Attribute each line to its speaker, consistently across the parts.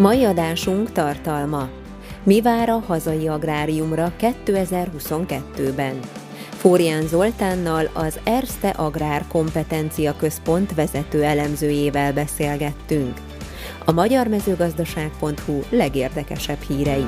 Speaker 1: Mai adásunk tartalma. Mi vár a hazai agráriumra 2022-ben? Fórián Zoltánnal az Erste Agrár Kompetencia Központ vezető elemzőjével beszélgettünk. A magyar mezőgazdaság.hu legérdekesebb hírei.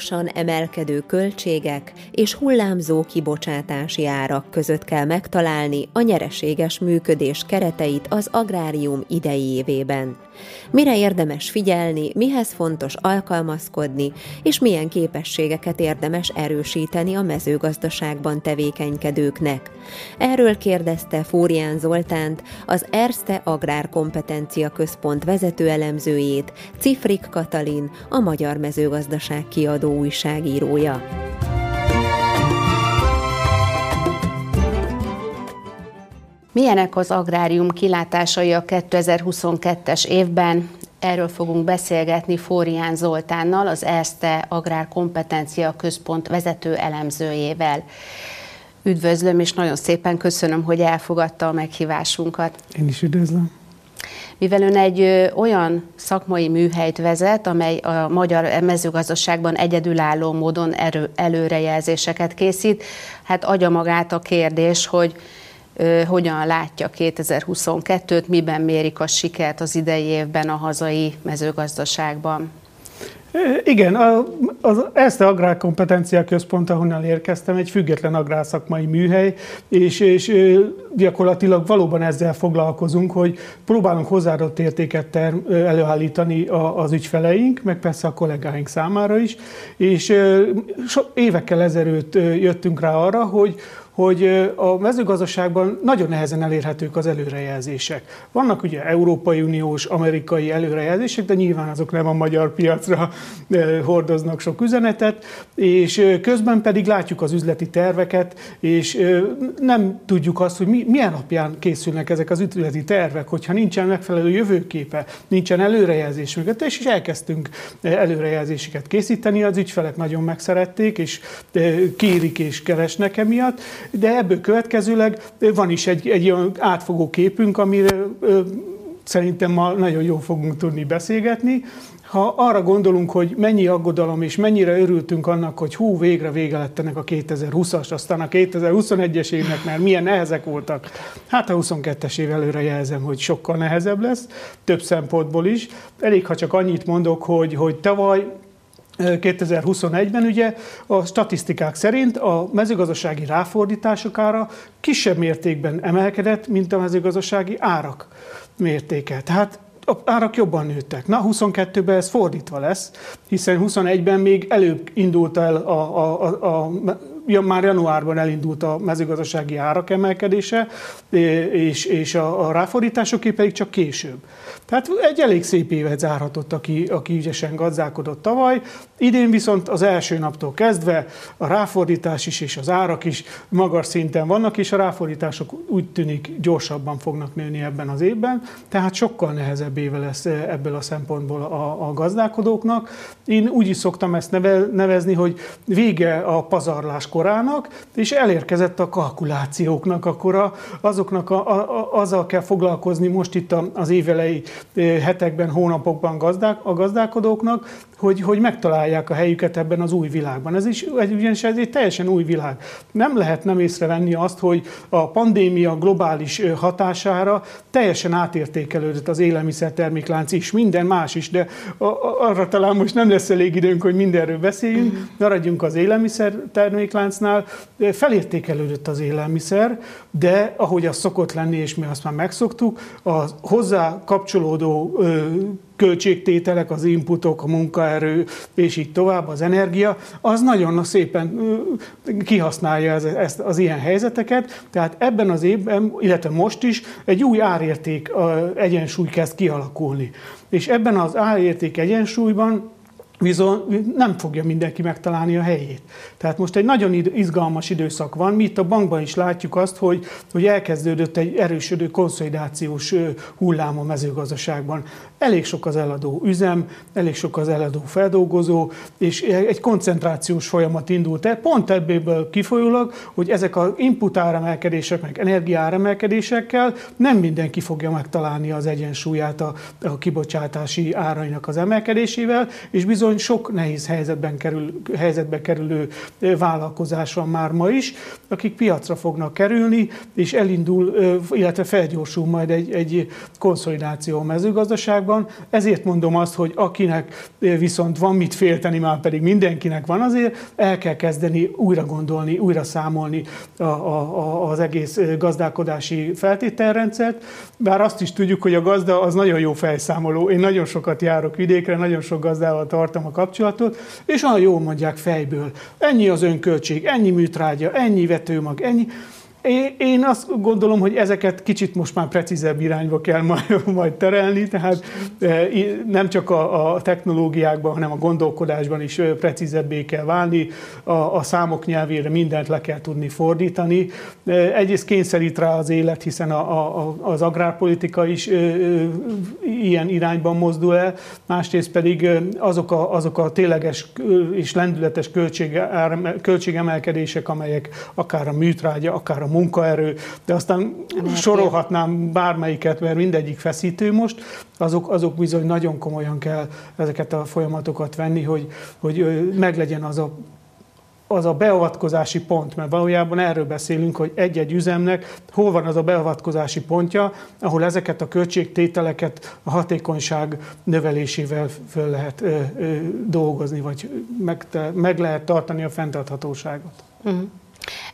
Speaker 1: Tartósan emelkedő költségek és hullámzó kibocsátási árak között kell megtalálni a nyereséges működés kereteit az agrárium idei évében. Mire érdemes figyelni, mihez fontos alkalmazkodni, és milyen képességeket érdemes erősíteni a mezőgazdaságban tevékenykedőknek. Erről kérdezte Fórián Zoltánt, az Erste Agrárkompetencia Központ vezetőelemzőjét, Cifrik Katalin, a Magyar Mezőgazdaság kiadó újságírója. Milyenek az agrárium kilátásai a 2022-es évben? Erről fogunk beszélgetni Fórián Zoltánnal, az ESZTE Agrár Kompetencia Központ vezető elemzőjével. Üdvözlöm, és nagyon szépen köszönöm, hogy elfogadta a meghívásunkat.
Speaker 2: Én is üdvözlöm.
Speaker 1: Mivel ön egy olyan szakmai műhelyt vezet, amely a magyar mezőgazdaságban egyedülálló módon erő, előrejelzéseket készít, hát adja magát a kérdés, hogy hogyan látja 2022-t, miben mérik a sikert az idei évben a hazai mezőgazdaságban?
Speaker 2: Igen, az Eszte Agrárkompetencia Központ, ahonnan érkeztem, egy független agrárszakmai műhely, és, és gyakorlatilag valóban ezzel foglalkozunk, hogy próbálunk hozzáadott értéket ter, előállítani az ügyfeleink, meg persze a kollégáink számára is, és so, évekkel ezelőtt jöttünk rá arra, hogy, hogy a mezőgazdaságban nagyon nehezen elérhetők az előrejelzések. Vannak ugye Európai Uniós, amerikai előrejelzések, de nyilván azok nem a magyar piacra hordoznak sok üzenetet, és közben pedig látjuk az üzleti terveket, és nem tudjuk azt, hogy mi, milyen alapján készülnek ezek az üzleti tervek, hogyha nincsen megfelelő jövőképe, nincsen előrejelzés mögött, és is elkezdtünk előrejelzéseket készíteni, az ügyfelek nagyon megszerették, és kérik és keresnek emiatt, de ebből következőleg van is egy, egy olyan átfogó képünk, amire szerintem ma nagyon jól fogunk tudni beszélgetni. Ha arra gondolunk, hogy mennyi aggodalom és mennyire örültünk annak, hogy hú, végre vége lett ennek a 2020-as, aztán a 2021-es évnek már milyen nehezek voltak. Hát a 22-es év előre jelzem, hogy sokkal nehezebb lesz, több szempontból is. Elég, ha csak annyit mondok, hogy, hogy tavaly 2021-ben ugye a statisztikák szerint a mezőgazdasági ráfordítások ára kisebb mértékben emelkedett, mint a mezőgazdasági árak mértéke. Tehát a árak jobban nőttek. Na, 22-ben ez fordítva lesz, hiszen 21-ben még előbb indult el a, a, a, a már januárban elindult a mezőgazdasági árak emelkedése, és, és a, a ráfordítások pedig csak később. Tehát egy elég szép évet zárhatott, aki, aki ügyesen gazdálkodott tavaly. Idén viszont az első naptól kezdve a ráfordítás is és az árak is magas szinten vannak, és a ráfordítások úgy tűnik gyorsabban fognak nőni ebben az évben, tehát sokkal nehezebb éve lesz ebből a szempontból a, a gazdálkodóknak. Én úgy is szoktam ezt neve, nevezni, hogy vége a pazarlás korának, és elérkezett a kalkulációknak, akkor a, azoknak a, a, azzal kell foglalkozni most itt az évelei hetekben, hónapokban gazdák, a gazdálkodóknak, hogy, hogy megtalálják a helyüket ebben az új világban. Ez is ugyanis ez egy teljesen új világ. Nem lehet nem észrevenni azt, hogy a pandémia globális hatására teljesen átértékelődött az élelmiszerterméklánc is, minden más is, de arra talán most nem lesz elég időnk, hogy mindenről beszéljünk, maradjunk az élelmiszerterméklánc értékláncnál felértékelődött az élelmiszer, de ahogy az szokott lenni, és mi azt már megszoktuk, a hozzá kapcsolódó költségtételek, az inputok, a munkaerő, és így tovább, az energia, az nagyon szépen kihasználja ez, ezt, az ilyen helyzeteket. Tehát ebben az évben, illetve most is egy új árérték egyensúly kezd kialakulni. És ebben az árérték egyensúlyban viszont nem fogja mindenki megtalálni a helyét. Tehát most egy nagyon izgalmas időszak van. Mi itt a bankban is látjuk azt, hogy, hogy elkezdődött egy erősödő konszolidációs hullám a mezőgazdaságban. Elég sok az eladó üzem, elég sok az eladó feldolgozó, és egy koncentrációs folyamat indult el. Pont ebből kifolyólag, hogy ezek az input áremelkedések, meg energiáremelkedésekkel nem mindenki fogja megtalálni az egyensúlyát a, a kibocsátási árainak az emelkedésével, és bizony sok nehéz helyzetben kerül, helyzetbe kerülő vállalkozás van már ma is, akik piacra fognak kerülni, és elindul, illetve felgyorsul majd egy, egy konszolidáció a mezőgazdaságban. Ezért mondom azt, hogy akinek viszont van mit félteni, már pedig mindenkinek van azért, el kell kezdeni újra gondolni, újra számolni a, a, az egész gazdálkodási feltételrendszert, bár azt is tudjuk, hogy a gazda az nagyon jó felszámoló. Én nagyon sokat járok vidékre, nagyon sok gazdával tartom a kapcsolatot, és olyan jól mondják fejből. Ennyi az önköltség, ennyi műtrágya, ennyi vetőmag, ennyi. Én azt gondolom, hogy ezeket kicsit most már precízebb irányba kell majd terelni, tehát e, nem csak a technológiákban, hanem a gondolkodásban is precízebbé kell válni, a, számok nyelvére mindent le kell tudni fordítani. E, egyrészt kényszerít rá az élet, hiszen az agrárpolitika is ilyen irányban mozdul el, másrészt pedig azok a, azok a tényleges és lendületes költségemelkedések, amelyek akár a műtrágya, akár a munkaerő, de aztán Energia. sorolhatnám bármelyiket, mert mindegyik feszítő most, azok, azok bizony nagyon komolyan kell ezeket a folyamatokat venni, hogy, hogy meglegyen az a az a beavatkozási pont, mert valójában erről beszélünk, hogy egy-egy üzemnek hol van az a beavatkozási pontja, ahol ezeket a költségtételeket a hatékonyság növelésével föl lehet ö, ö, dolgozni, vagy meg, meg lehet tartani a fenntarthatóságot. Uh-huh.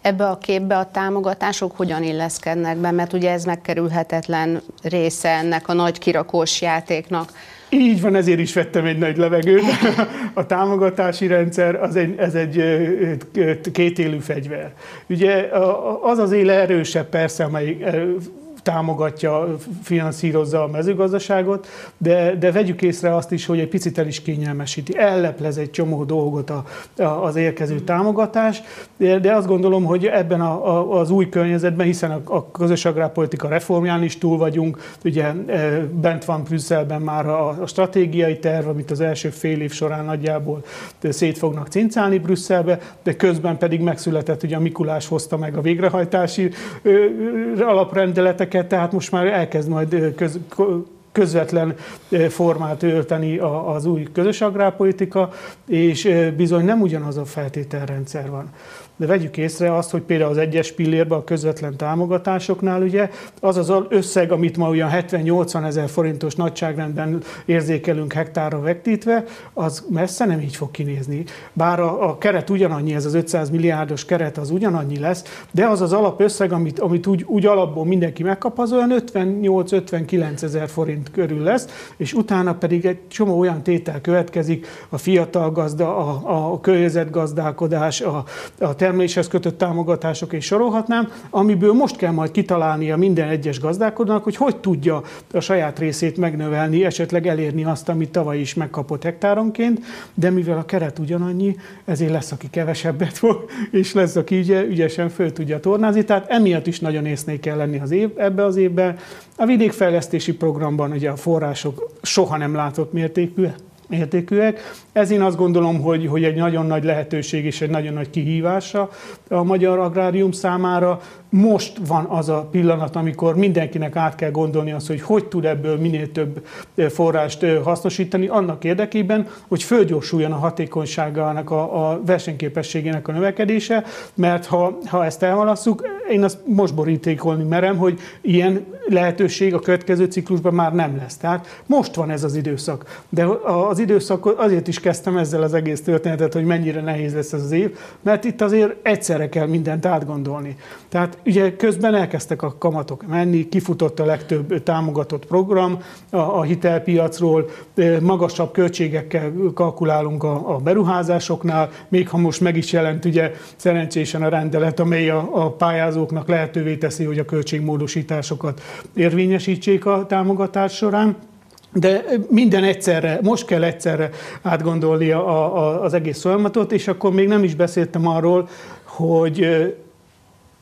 Speaker 3: Ebbe a képbe a támogatások hogyan illeszkednek be, mert ugye ez megkerülhetetlen része ennek a nagy kirakós játéknak.
Speaker 2: Így van, ezért is vettem egy nagy levegőt. A támogatási rendszer az egy, ez egy kétélű fegyver. Ugye az az éle erősebb persze, amely támogatja, finanszírozza a mezőgazdaságot, de, de vegyük észre azt is, hogy egy picit el is kényelmesíti, elleplez egy csomó dolgot a, a, az érkező támogatás, de, de azt gondolom, hogy ebben a, a, az új környezetben, hiszen a, a közös agrárpolitika reformján is túl vagyunk, ugye e, bent van Brüsszelben már a, a stratégiai terv, amit az első fél év során nagyjából szét fognak cincálni Brüsszelbe, de közben pedig megszületett, ugye a Mikulás hozta meg a végrehajtási alaprendeleteket, ezeket, tehát most már elkezd majd köz, közvetlen formát ölteni az új közös agrárpolitika, és bizony nem ugyanaz a feltételrendszer van. De vegyük észre azt, hogy például az egyes pillérben a közvetlen támogatásoknál ugye az az összeg, amit ma olyan 70-80 ezer forintos nagyságrendben érzékelünk hektárra vektítve, az messze nem így fog kinézni. Bár a, a keret ugyanannyi, ez az 500 milliárdos keret az ugyanannyi lesz, de az az alapösszeg, amit, amit úgy, úgy alapból mindenki megkap, az olyan 58-59 ezer forint körül lesz, és utána pedig egy csomó olyan tétel következik, a fiatal gazda, a, a környezetgazdálkodás, a, a termeléshez kötött támogatások, és sorolhatnám, amiből most kell majd kitalálnia minden egyes gazdálkodónak, hogy hogy tudja a saját részét megnövelni, esetleg elérni azt, amit tavaly is megkapott hektáronként, de mivel a keret ugyanannyi, ezért lesz, aki kevesebbet fog, és lesz, aki ügyesen föl tudja tornázni, tehát emiatt is nagyon észnék kell lenni az év, ebbe az évben. A vidékfejlesztési programban ugye a források soha nem látott mértékű, értékűek. Ez én azt gondolom, hogy, hogy egy nagyon nagy lehetőség és egy nagyon nagy kihívása a magyar agrárium számára. Most van az a pillanat, amikor mindenkinek át kell gondolni azt, hogy hogy tud ebből minél több forrást hasznosítani, annak érdekében, hogy fölgyorsuljon a hatékonyságának, a, a versenyképességének a növekedése, mert ha, ha ezt elhalasszuk, én azt most borítékolni merem, hogy ilyen lehetőség a következő ciklusban már nem lesz. Tehát most van ez az időszak. De az időszak azért is kezdtem ezzel az egész történetet, hogy mennyire nehéz lesz ez az év, mert itt azért egyszerre kell mindent átgondolni. Tehát ugye közben elkezdtek a kamatok menni, kifutott a legtöbb támogatott program a, a hitelpiacról, magasabb költségekkel kalkulálunk a, a beruházásoknál, még ha most meg is jelent ugye szerencsésen a rendelet, amely a, a pályázóknak lehetővé teszi, hogy a költségmódosításokat érvényesítsék a támogatás során. De minden egyszerre, most kell egyszerre átgondolni a, a, az egész folyamatot, és akkor még nem is beszéltem arról, hogy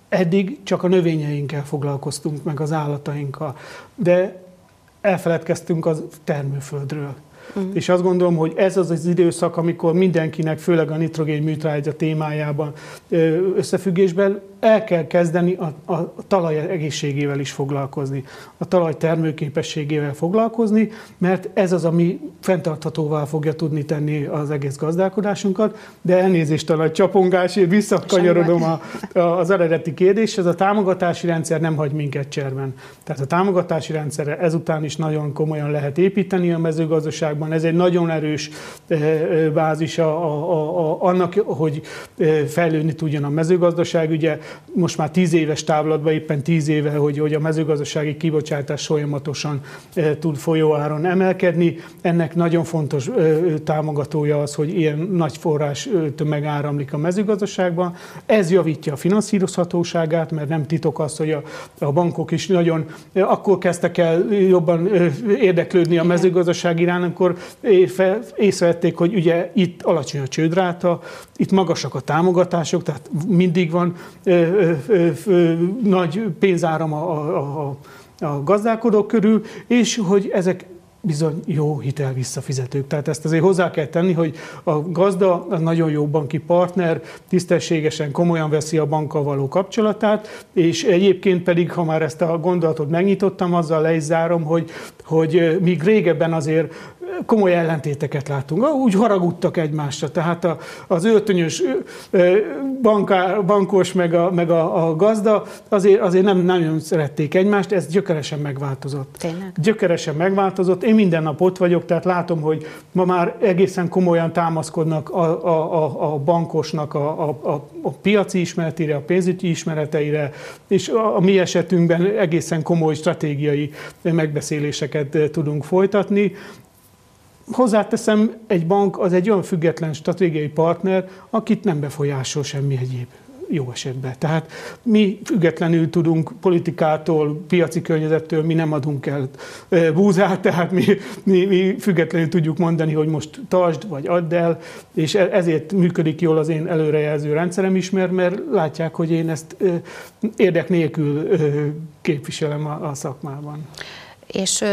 Speaker 2: eddig csak a növényeinkkel foglalkoztunk, meg az állatainkkal, de elfeledkeztünk az termőföldről. Uh-huh. És azt gondolom, hogy ez az az időszak, amikor mindenkinek, főleg a nitrogén műtrágya témájában összefüggésben el kell kezdeni a, a talaj egészségével is foglalkozni, a talaj termőképességével foglalkozni, mert ez az, ami fenntarthatóvá fogja tudni tenni az egész gazdálkodásunkat, de elnézést a nagy csapongásért, visszakanyarodom a, a, az eredeti kérdés, ez a támogatási rendszer nem hagy minket cserben. Tehát a támogatási rendszerre ezután is nagyon komolyan lehet építeni a mezőgazdaságban, ez egy nagyon erős eh, eh, bázis a, a, a, annak, hogy eh, fejlődni tudjon a mezőgazdaság. Ugye most már tíz éves távlatban, éppen tíz éve, hogy, hogy a mezőgazdasági kibocsátás folyamatosan e, tud folyóáron emelkedni. Ennek nagyon fontos e, támogatója az, hogy ilyen nagy forrás e, tömeg áramlik a mezőgazdaságban. Ez javítja a finanszírozhatóságát, mert nem titok az, hogy a, a bankok is nagyon akkor kezdtek el jobban érdeklődni a mezőgazdaság iránt, amikor észrevették, hogy ugye itt alacsony a csődráta, itt magasak a támogatások, tehát mindig van nagy pénzáram a, a, a, a gazdálkodók körül, és hogy ezek bizony jó hitel visszafizetők. Tehát ezt azért hozzá kell tenni, hogy a gazda az nagyon jó banki partner, tisztességesen, komolyan veszi a bankkal való kapcsolatát, és egyébként pedig, ha már ezt a gondolatot megnyitottam, azzal le is zárom, hogy, hogy míg régebben azért komoly ellentéteket látunk. Úgy haragudtak egymásra, tehát a, az öltönyös banká, bankos meg a, meg a, a gazda azért, azért nem nagyon szerették egymást, ez gyökeresen megváltozott.
Speaker 3: Tényleg?
Speaker 2: Gyökeresen megváltozott. Én minden nap ott vagyok, tehát látom, hogy ma már egészen komolyan támaszkodnak a, a, a, a bankosnak a, a, a, a piaci ismeretére, a pénzügyi ismereteire, és a, a mi esetünkben egészen komoly stratégiai megbeszéléseket tudunk folytatni. Hozzáteszem, egy bank az egy olyan független stratégiai partner, akit nem befolyásol semmi egyéb jó esetben. Tehát mi függetlenül tudunk politikától, piaci környezettől, mi nem adunk el búzát, tehát mi, mi, mi függetlenül tudjuk mondani, hogy most tartsd vagy add el, és e, ezért működik jól az én előrejelző rendszerem is, mert, mert látják, hogy én ezt érdek nélkül képviselem a, a szakmában.
Speaker 3: És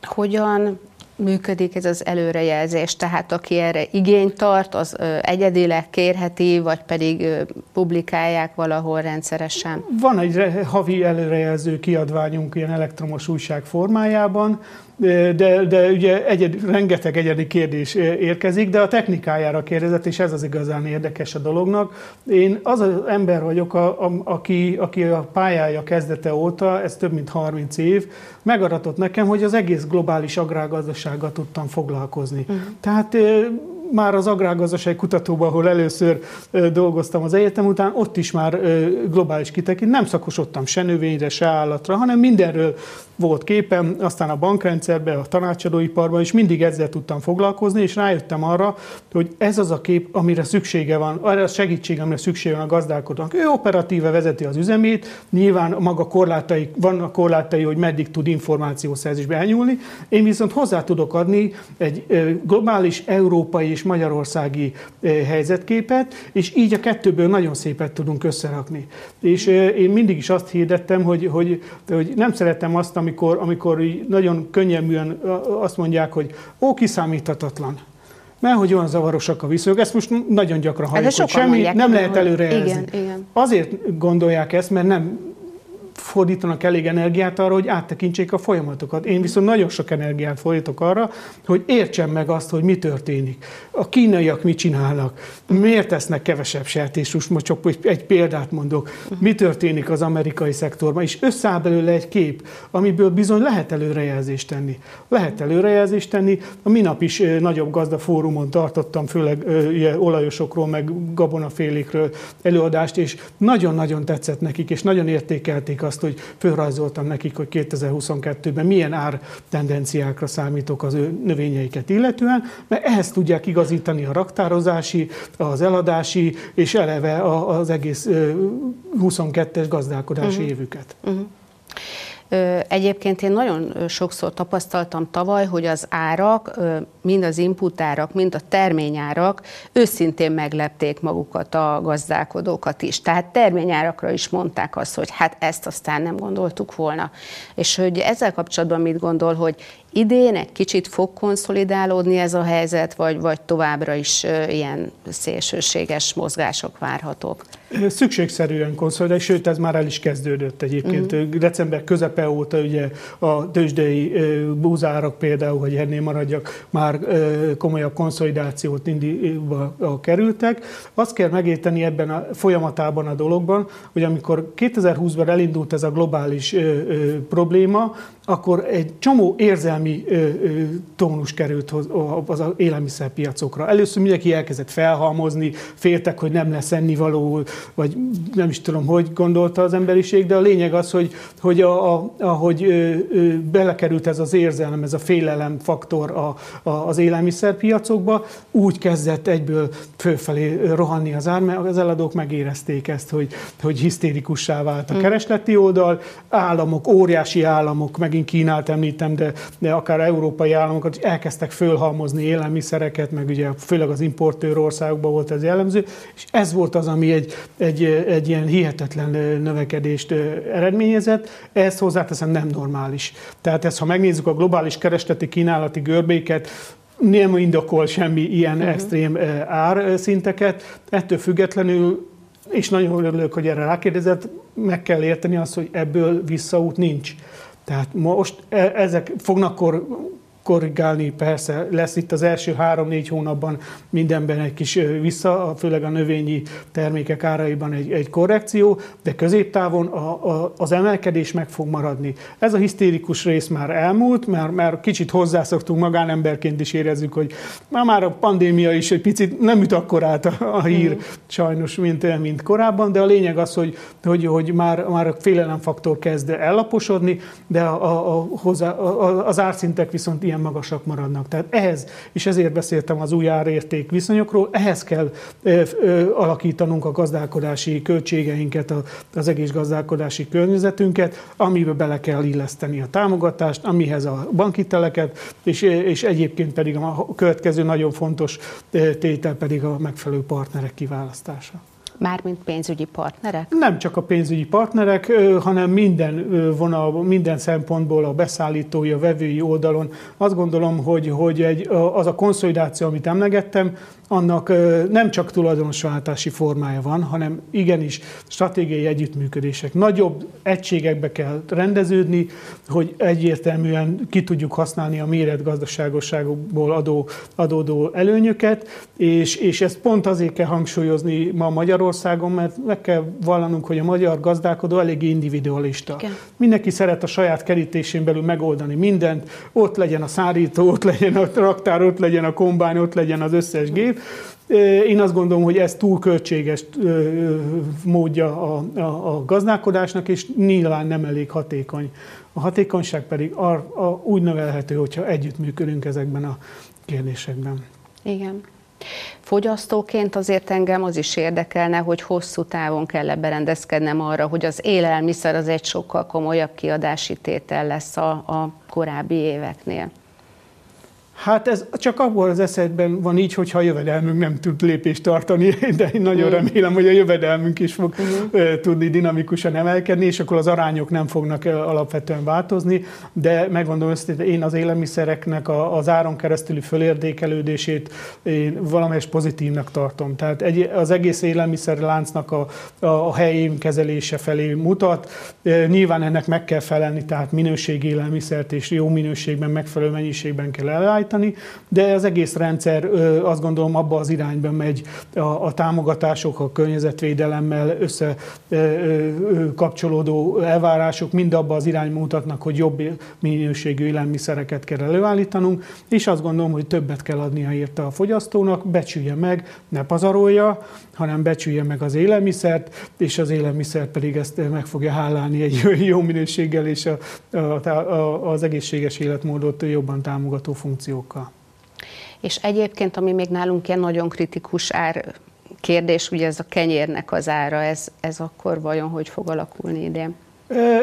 Speaker 3: hogyan működik ez az előrejelzés, tehát aki erre igényt tart, az egyedileg kérheti, vagy pedig publikálják valahol rendszeresen?
Speaker 2: Van egy havi előrejelző kiadványunk ilyen elektromos újság formájában, de, de ugye egyed, rengeteg egyedi kérdés érkezik, de a technikájára kérdezett, és ez az igazán érdekes a dolognak. Én az az ember vagyok, a, a, aki, aki a pályája kezdete óta, ez több mint 30 év, megadatott nekem, hogy az egész globális agrárgazdasággal tudtam foglalkozni. Uh-huh. Tehát már az agrárgazdasági kutatóban, ahol először dolgoztam az egyetem után, ott is már globális kitekint, nem szakosodtam se növényre, se állatra, hanem mindenről volt képem, aztán a bankrendszerben, a tanácsadóiparban is mindig ezzel tudtam foglalkozni, és rájöttem arra, hogy ez az a kép, amire szüksége van, arra a segítség, amire szüksége van a gazdálkodónak. Ő operatíve vezeti az üzemét, nyilván maga korlátai, vannak korlátai, hogy meddig tud információszerzésbe elnyúlni, én viszont hozzá tudok adni egy globális, európai és magyarországi helyzetképet, és így a kettőből nagyon szépet tudunk összerakni. És én mindig is azt hirdettem, hogy, hogy, hogy nem szeretem azt, amikor, amikor nagyon könnyelműen azt mondják, hogy ó, kiszámíthatatlan mert hogy olyan zavarosak a viszonyok. Ezt most nagyon gyakran halljuk, hogy semmi nem lehet előre
Speaker 3: igen, igen.
Speaker 2: Azért gondolják ezt, mert nem fordítanak elég energiát arra, hogy áttekintsék a folyamatokat. Én viszont nagyon sok energiát fordítok arra, hogy értsem meg azt, hogy mi történik. A kínaiak mit csinálnak, miért tesznek kevesebb sertéshúst, most csak egy példát mondok, mi történik az amerikai szektorban, és összeáll belőle egy kép, amiből bizony lehet előrejelzést tenni. Lehet előrejelzést tenni. A minap is nagyobb gazdafórumon tartottam, főleg olajosokról, meg gabonafélékről előadást, és nagyon-nagyon tetszett nekik, és nagyon értékelték azt, hogy fölrajzoltam nekik, hogy 2022-ben milyen ár tendenciákra számítok az ő növényeiket illetően, mert ehhez tudják igazítani a raktározási, az eladási, és eleve az egész 22-es gazdálkodási uh-huh. évüket. Uh-huh.
Speaker 3: Egyébként én nagyon sokszor tapasztaltam tavaly, hogy az árak, mind az input árak, mind a terményárak őszintén meglepték magukat a gazdálkodókat is. Tehát terményárakra is mondták azt, hogy hát ezt aztán nem gondoltuk volna. És hogy ezzel kapcsolatban mit gondol, hogy idén egy kicsit fog konszolidálódni ez a helyzet, vagy, vagy továbbra is ilyen szélsőséges mozgások várhatók?
Speaker 2: Szükségszerűen konszolidál, sőt ez már el is kezdődött egyébként. Uh-huh. December közepe óta ugye a tőzsdei búzárak például, hogy ennél maradjak, már komolyabb konszolidációt indítva kerültek. Azt kell megérteni ebben a folyamatában a dologban, hogy amikor 2020-ban elindult ez a globális probléma, akkor egy csomó érzelmi ö, tónus került az élelmiszerpiacokra. Először mindenki elkezdett felhalmozni, féltek, hogy nem lesz ennivaló, vagy nem is tudom, hogy gondolta az emberiség, de a lényeg az, hogy, hogy a, a, ahogy ö, ö, belekerült ez az érzelem, ez a félelem faktor a, a, az élelmiszerpiacokba, úgy kezdett egyből fölfelé rohanni az ár, mert az eladók megérezték ezt, hogy, hogy hisztérikussá vált a mm. keresleti oldal, államok, óriási államok, meg megint Kínát említem, de, de akár európai államokat is elkezdtek fölhalmozni élelmiszereket, meg ugye főleg az importőr országokban volt ez jellemző, és ez volt az, ami egy, egy, egy ilyen hihetetlen növekedést eredményezett. Ez hozzáteszem nem normális. Tehát ez, ha megnézzük a globális keresleti kínálati görbéket, nem indokol semmi ilyen uh-huh. extrém árszinteket. Ettől függetlenül és nagyon örülök, hogy erre rákérdezett, meg kell érteni azt, hogy ebből visszaút nincs. Tehát most e, ezek fognak kor, korrigálni, persze lesz itt az első három-négy hónapban mindenben egy kis vissza, főleg a növényi termékek áraiban egy, egy korrekció, de középtávon a, a, az emelkedés meg fog maradni. Ez a hisztérikus rész már elmúlt, mert, mert kicsit hozzászoktunk, magánemberként is érezzük, hogy már, már a pandémia is egy picit nem üt akkorát a, a hír mm. sajnos, mint, mint korábban, de a lényeg az, hogy, hogy, hogy már, már a félelemfaktor kezd ellaposodni, de a, a, a, hozzá, a, az árszintek viszont ilyen ilyen magasak maradnak. Tehát ehhez, és ezért beszéltem az új árérték viszonyokról, ehhez kell ö, ö, alakítanunk a gazdálkodási költségeinket, a, az egész gazdálkodási környezetünket, amiben bele kell illeszteni a támogatást, amihez a bankiteleket, és, és egyébként pedig a következő nagyon fontos tétel pedig a megfelelő partnerek kiválasztása.
Speaker 3: Mármint pénzügyi partnerek?
Speaker 2: Nem csak a pénzügyi partnerek, hanem minden vonal, minden szempontból a beszállítói, a vevői oldalon. Azt gondolom, hogy, hogy egy, az a konszolidáció, amit emlegettem, annak nem csak tulajdonosváltási formája van, hanem igenis stratégiai együttműködések. Nagyobb egységekbe kell rendeződni, hogy egyértelműen ki tudjuk használni a méret gazdaságosságokból adó, adódó előnyöket, és, és ezt pont azért kell hangsúlyozni ma Magyarországon, mert meg kell vallanunk, hogy a magyar gazdálkodó eléggé individualista. Igen. Mindenki szeret a saját kerítésén belül megoldani mindent, ott legyen a szárító, ott legyen a raktár, ott legyen a kombány, ott legyen az összes gép, én azt gondolom, hogy ez túl költséges módja a, a, a gazdálkodásnak, és nyilván nem elég hatékony. A hatékonyság pedig a, a, úgy növelhető, hogyha együttműködünk ezekben a kérdésekben.
Speaker 3: Igen. Fogyasztóként azért engem az is érdekelne, hogy hosszú távon kell berendezkednem arra, hogy az élelmiszer az egy sokkal komolyabb kiadási tétel lesz a, a korábbi éveknél.
Speaker 2: Hát ez csak abból az esetben van így, hogyha a jövedelmünk nem tud lépést tartani, de én nagyon mm. remélem, hogy a jövedelmünk is fog uh-huh. tudni dinamikusan emelkedni, és akkor az arányok nem fognak alapvetően változni, de megmondom hogy én az élelmiszereknek az áron keresztüli fölérdékelődését én valamelyes pozitívnak tartom. Tehát egy, az egész élelmiszerláncnak a, a helyén kezelése felé mutat. Nyilván ennek meg kell felelni, tehát minőségi élelmiszert és jó minőségben, megfelelő mennyiségben kell elállítani, de az egész rendszer azt gondolom abba az irányba megy a, a támogatások, a környezetvédelemmel összekapcsolódó elvárások mind abba az irányba mutatnak, hogy jobb minőségű élelmiszereket kell előállítanunk, és azt gondolom, hogy többet kell adnia érte a fogyasztónak, becsülje meg, ne pazarolja, hanem becsülje meg az élelmiszert, és az élelmiszer pedig ezt meg fogja hálálni egy jó minőséggel és a, a, a, az egészséges életmódot jobban támogató funkciókkal.
Speaker 3: És egyébként, ami még nálunk ilyen nagyon kritikus ár kérdés, ugye ez a kenyérnek az ára, ez, ez akkor vajon hogy fog alakulni idén?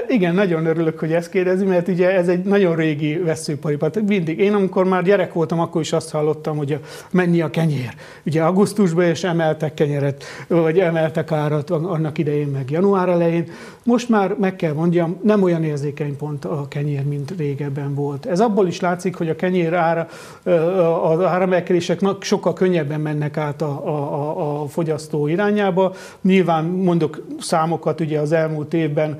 Speaker 2: Igen, nagyon örülök, hogy ezt kérdezi, mert ugye ez egy nagyon régi veszőparipar. Mindig. Én amikor már gyerek voltam, akkor is azt hallottam, hogy mennyi a kenyér. Ugye augusztusban is emeltek kenyeret, vagy emeltek árat annak idején, meg január elején. Most már meg kell mondjam, nem olyan érzékeny pont a kenyér, mint régebben volt. Ez abból is látszik, hogy a kenyér ára, az áremelkedések sokkal könnyebben mennek át a, a, a fogyasztó irányába. Nyilván mondok számokat, ugye az elmúlt évben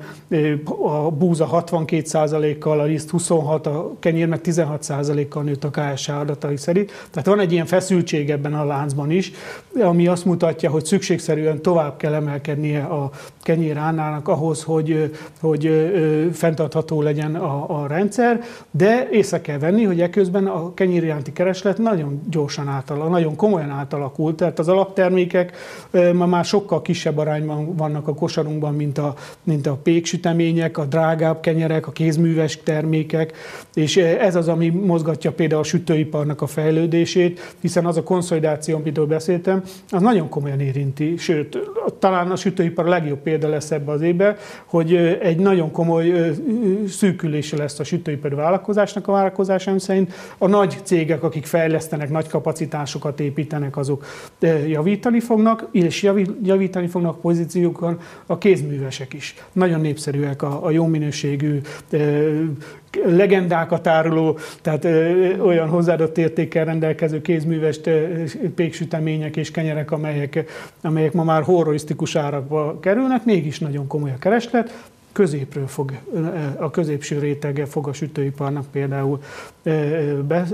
Speaker 2: a búza 62%-kal, a liszt 26, a kenyér meg 16%-kal nőtt a KSH adatai szerint. Tehát van egy ilyen feszültség ebben a láncban is, ami azt mutatja, hogy szükségszerűen tovább kell emelkednie a kenyér ánának ahhoz, hogy, hogy fenntartható legyen a, a rendszer, de észre kell venni, hogy eközben a kenyér iránti kereslet nagyon gyorsan átalakul, nagyon komolyan átalakult, tehát az alaptermékek ma már sokkal kisebb arányban vannak a kosarunkban, mint a, mint a péksütemények, a drágább kenyerek, a kézműves termékek, és ez az, ami mozgatja például a sütőiparnak a fejlődését, hiszen az a konszolidáció, amitől beszéltem, az nagyon komolyan érinti, sőt, talán a sütőipar a legjobb példa lesz ebbe az évbe, hogy egy nagyon komoly szűkülése lesz a sütőipari vállalkozásnak a vállalkozásom szerint. A nagy cégek, akik fejlesztenek, nagy kapacitásokat építenek, azok javítani fognak, és javítani fognak pozíciókon a kézművesek is. Nagyon népszerűek a, a jó minőségű legendákat áruló, tehát ö, olyan hozzáadott értékkel rendelkező kézműves péksütemények és kenyerek, amelyek, amelyek ma már horrorisztikus árakba kerülnek, mégis nagyon komoly a kereslet, középről fog, a középső rétege fog a sütőiparnak például be,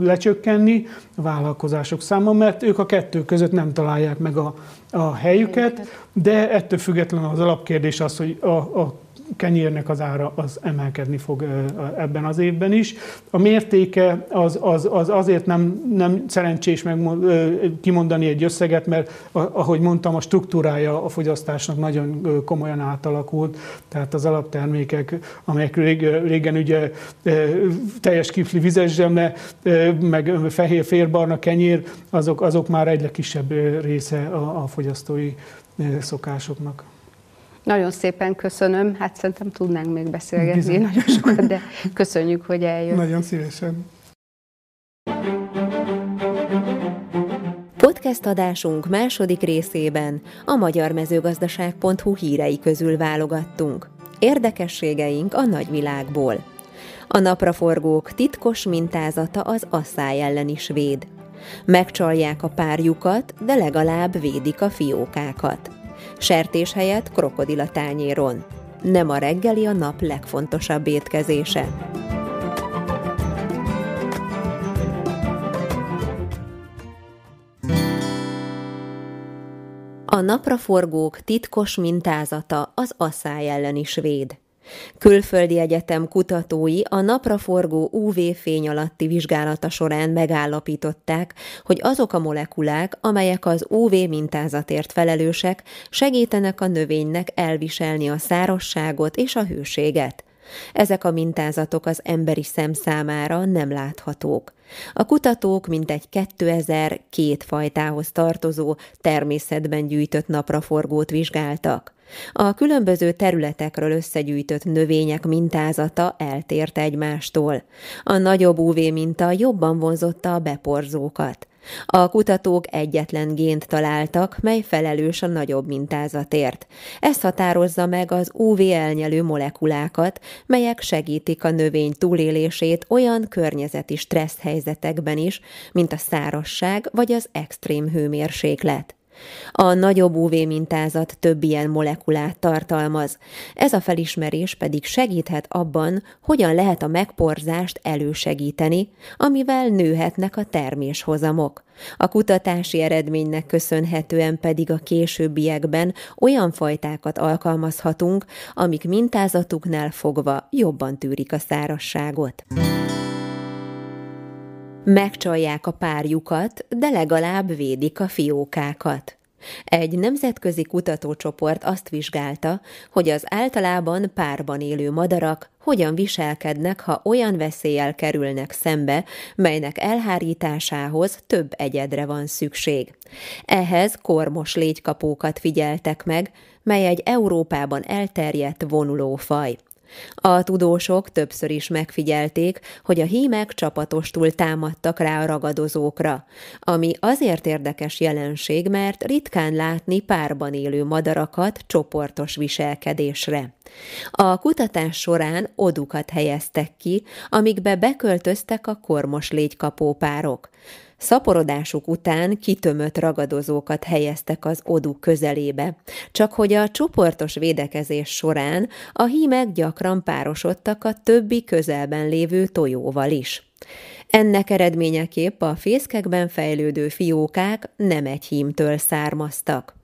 Speaker 2: lecsökkenni a vállalkozások száma, mert ők a kettő között nem találják meg a, a helyüket, de ettől függetlenül az alapkérdés az, hogy a, a kenyérnek az ára az emelkedni fog ebben az évben is. A mértéke az, az, az azért nem, nem szerencsés meg kimondani egy összeget, mert ahogy mondtam, a struktúrája a fogyasztásnak nagyon komolyan átalakult, tehát az alaptermékek, amelyek régen ugye teljes kifli vizes meg fehér férbarna kenyér, azok, azok már egyre kisebb része a, a fogyasztói szokásoknak.
Speaker 3: Nagyon szépen köszönöm. Hát szerintem tudnánk még beszélgetni Bizony. nagyon sokat, de köszönjük, hogy eljött.
Speaker 2: Nagyon szívesen.
Speaker 1: Podcast adásunk második részében a magyarmezőgazdaság.hu hírei közül válogattunk. Érdekességeink a nagyvilágból. A napraforgók titkos mintázata az asszály elleni svéd. Megcsalják a párjukat, de legalább védik a fiókákat. Sertés helyett krokodil a tányéron. Nem a reggeli a nap legfontosabb étkezése. A napraforgók titkos mintázata az asszály elleni svéd. Külföldi egyetem kutatói a napraforgó UV-fény alatti vizsgálata során megállapították, hogy azok a molekulák, amelyek az UV mintázatért felelősek, segítenek a növénynek elviselni a szárosságot és a hőséget. Ezek a mintázatok az emberi szem számára nem láthatók. A kutatók mintegy 2000 két fajtához tartozó természetben gyűjtött napraforgót vizsgáltak. A különböző területekről összegyűjtött növények mintázata eltért egymástól. A nagyobb UV minta jobban vonzotta a beporzókat. A kutatók egyetlen gént találtak, mely felelős a nagyobb mintázatért. Ez határozza meg az UV elnyelő molekulákat, melyek segítik a növény túlélését olyan környezeti stressz helyzetekben is, mint a szárasság vagy az extrém hőmérséklet. A nagyobb UV mintázat több ilyen molekulát tartalmaz. Ez a felismerés pedig segíthet abban, hogyan lehet a megporzást elősegíteni, amivel nőhetnek a terméshozamok. A kutatási eredménynek köszönhetően pedig a későbbiekben olyan fajtákat alkalmazhatunk, amik mintázatuknál fogva jobban tűrik a szárasságot. Megcsalják a párjukat, de legalább védik a fiókákat. Egy nemzetközi kutatócsoport azt vizsgálta, hogy az általában párban élő madarak hogyan viselkednek, ha olyan veszéllyel kerülnek szembe, melynek elhárításához több egyedre van szükség. Ehhez kormos légykapókat figyeltek meg, mely egy Európában elterjedt vonulófaj. A tudósok többször is megfigyelték, hogy a hímek csapatostul támadtak rá a ragadozókra, ami azért érdekes jelenség, mert ritkán látni párban élő madarakat csoportos viselkedésre. A kutatás során odukat helyeztek ki, amikbe beköltöztek a kormos légykapópárok. Szaporodásuk után kitömött ragadozókat helyeztek az oduk közelébe, csak hogy a csoportos védekezés során a hímek gyakran párosodtak a többi közelben lévő tojóval is. Ennek eredményeképp a fészkekben fejlődő fiókák nem egy hímtől származtak.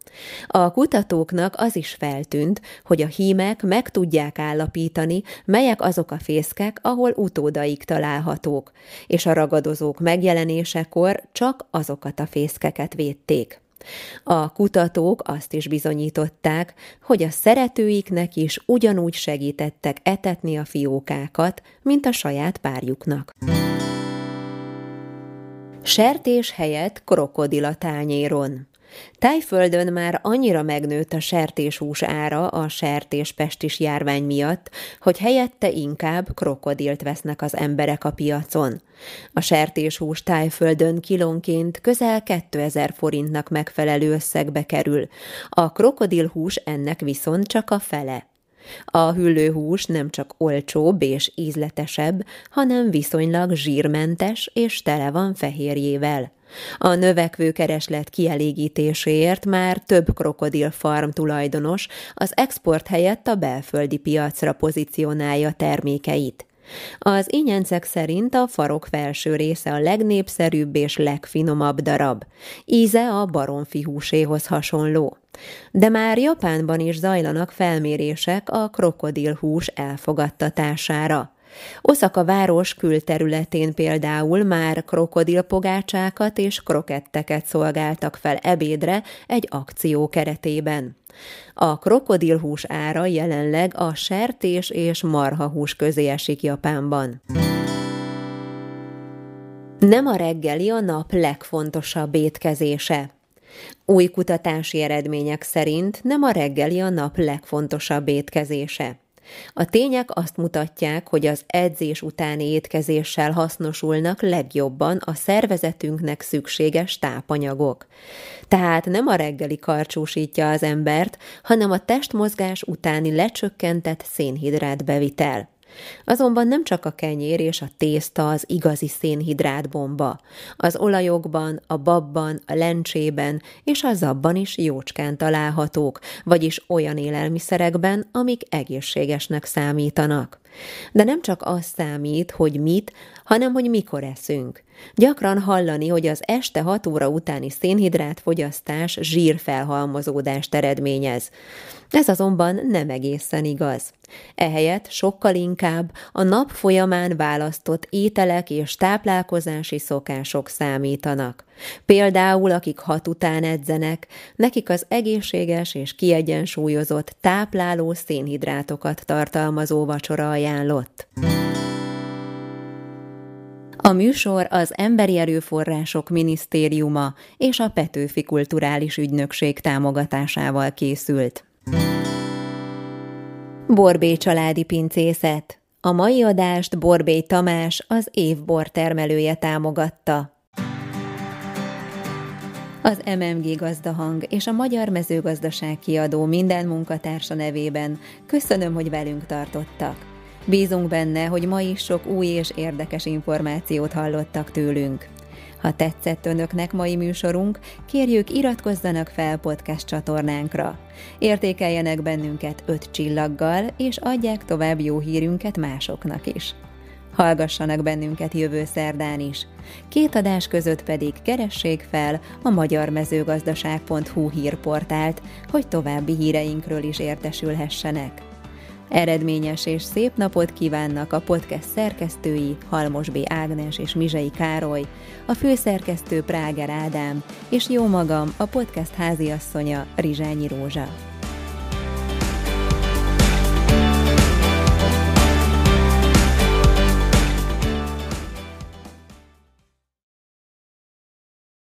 Speaker 1: A kutatóknak az is feltűnt, hogy a hímek meg tudják állapítani, melyek azok a fészkek, ahol utódaik találhatók, és a ragadozók megjelenésekor csak azokat a fészkeket védték. A kutatók azt is bizonyították, hogy a szeretőiknek is ugyanúgy segítettek etetni a fiókákat, mint a saját párjuknak. Sertés helyett krokodil a tányéron. Tájföldön már annyira megnőtt a sertéshús ára a sertéspestis járvány miatt, hogy helyette inkább krokodilt vesznek az emberek a piacon. A sertéshús tájföldön kilónként közel 2000 forintnak megfelelő összegbe kerül, a krokodilhús ennek viszont csak a fele. A hüllőhús nem csak olcsóbb és ízletesebb, hanem viszonylag zsírmentes és tele van fehérjével. A növekvő kereslet kielégítéséért már több krokodilfarm tulajdonos az export helyett a belföldi piacra pozícionálja termékeit. Az ínyencek szerint a farok felső része a legnépszerűbb és legfinomabb darab. Íze a baromfi húséhoz hasonló. De már Japánban is zajlanak felmérések a krokodilhús elfogadtatására. Oszaka város külterületén például már krokodilpogácsákat és kroketteket szolgáltak fel ebédre egy akció keretében. A krokodilhús ára jelenleg a sertés és marhahús közé esik Japánban. Nem a reggeli a nap legfontosabb étkezése. Új kutatási eredmények szerint nem a reggeli a nap legfontosabb étkezése. A tények azt mutatják, hogy az edzés utáni étkezéssel hasznosulnak legjobban a szervezetünknek szükséges tápanyagok. Tehát nem a reggeli karcsúsítja az embert, hanem a testmozgás utáni lecsökkentett szénhidrát bevitel. Azonban nem csak a kenyér és a tészta az igazi szénhidrátbomba. Az olajokban, a babban, a lencsében és a zabban is jócskán találhatók, vagyis olyan élelmiszerekben, amik egészségesnek számítanak. De nem csak az számít, hogy mit, hanem hogy mikor eszünk. Gyakran hallani, hogy az este 6 óra utáni szénhidrátfogyasztás zsírfelhalmozódást eredményez. Ez azonban nem egészen igaz. Ehelyett sokkal inkább a nap folyamán választott ételek és táplálkozási szokások számítanak. Például, akik hat után edzenek, nekik az egészséges és kiegyensúlyozott tápláló szénhidrátokat tartalmazó vacsora ajánlott. A műsor az Emberi Erőforrások Minisztériuma és a Petőfi Kulturális Ügynökség támogatásával készült. Borbé családi pincészet. A mai adást Borbé Tamás, az évbor termelője támogatta. Az MMG Gazdahang és a Magyar Mezőgazdaság kiadó minden munkatársa nevében köszönöm, hogy velünk tartottak. Bízunk benne, hogy ma is sok új és érdekes információt hallottak tőlünk. Ha tetszett önöknek mai műsorunk, kérjük iratkozzanak fel podcast csatornánkra. Értékeljenek bennünket öt csillaggal, és adják tovább jó hírünket másoknak is. Hallgassanak bennünket jövő szerdán is. Két adás között pedig keressék fel a magyarmezőgazdaság.hu hírportált, hogy további híreinkről is értesülhessenek. Eredményes és szép napot kívánnak a podcast szerkesztői Halmos B. Ágnes és Mizsei Károly, a főszerkesztő Práger Ádám, és jó magam, a podcast háziasszonya Rizsányi Rózsa.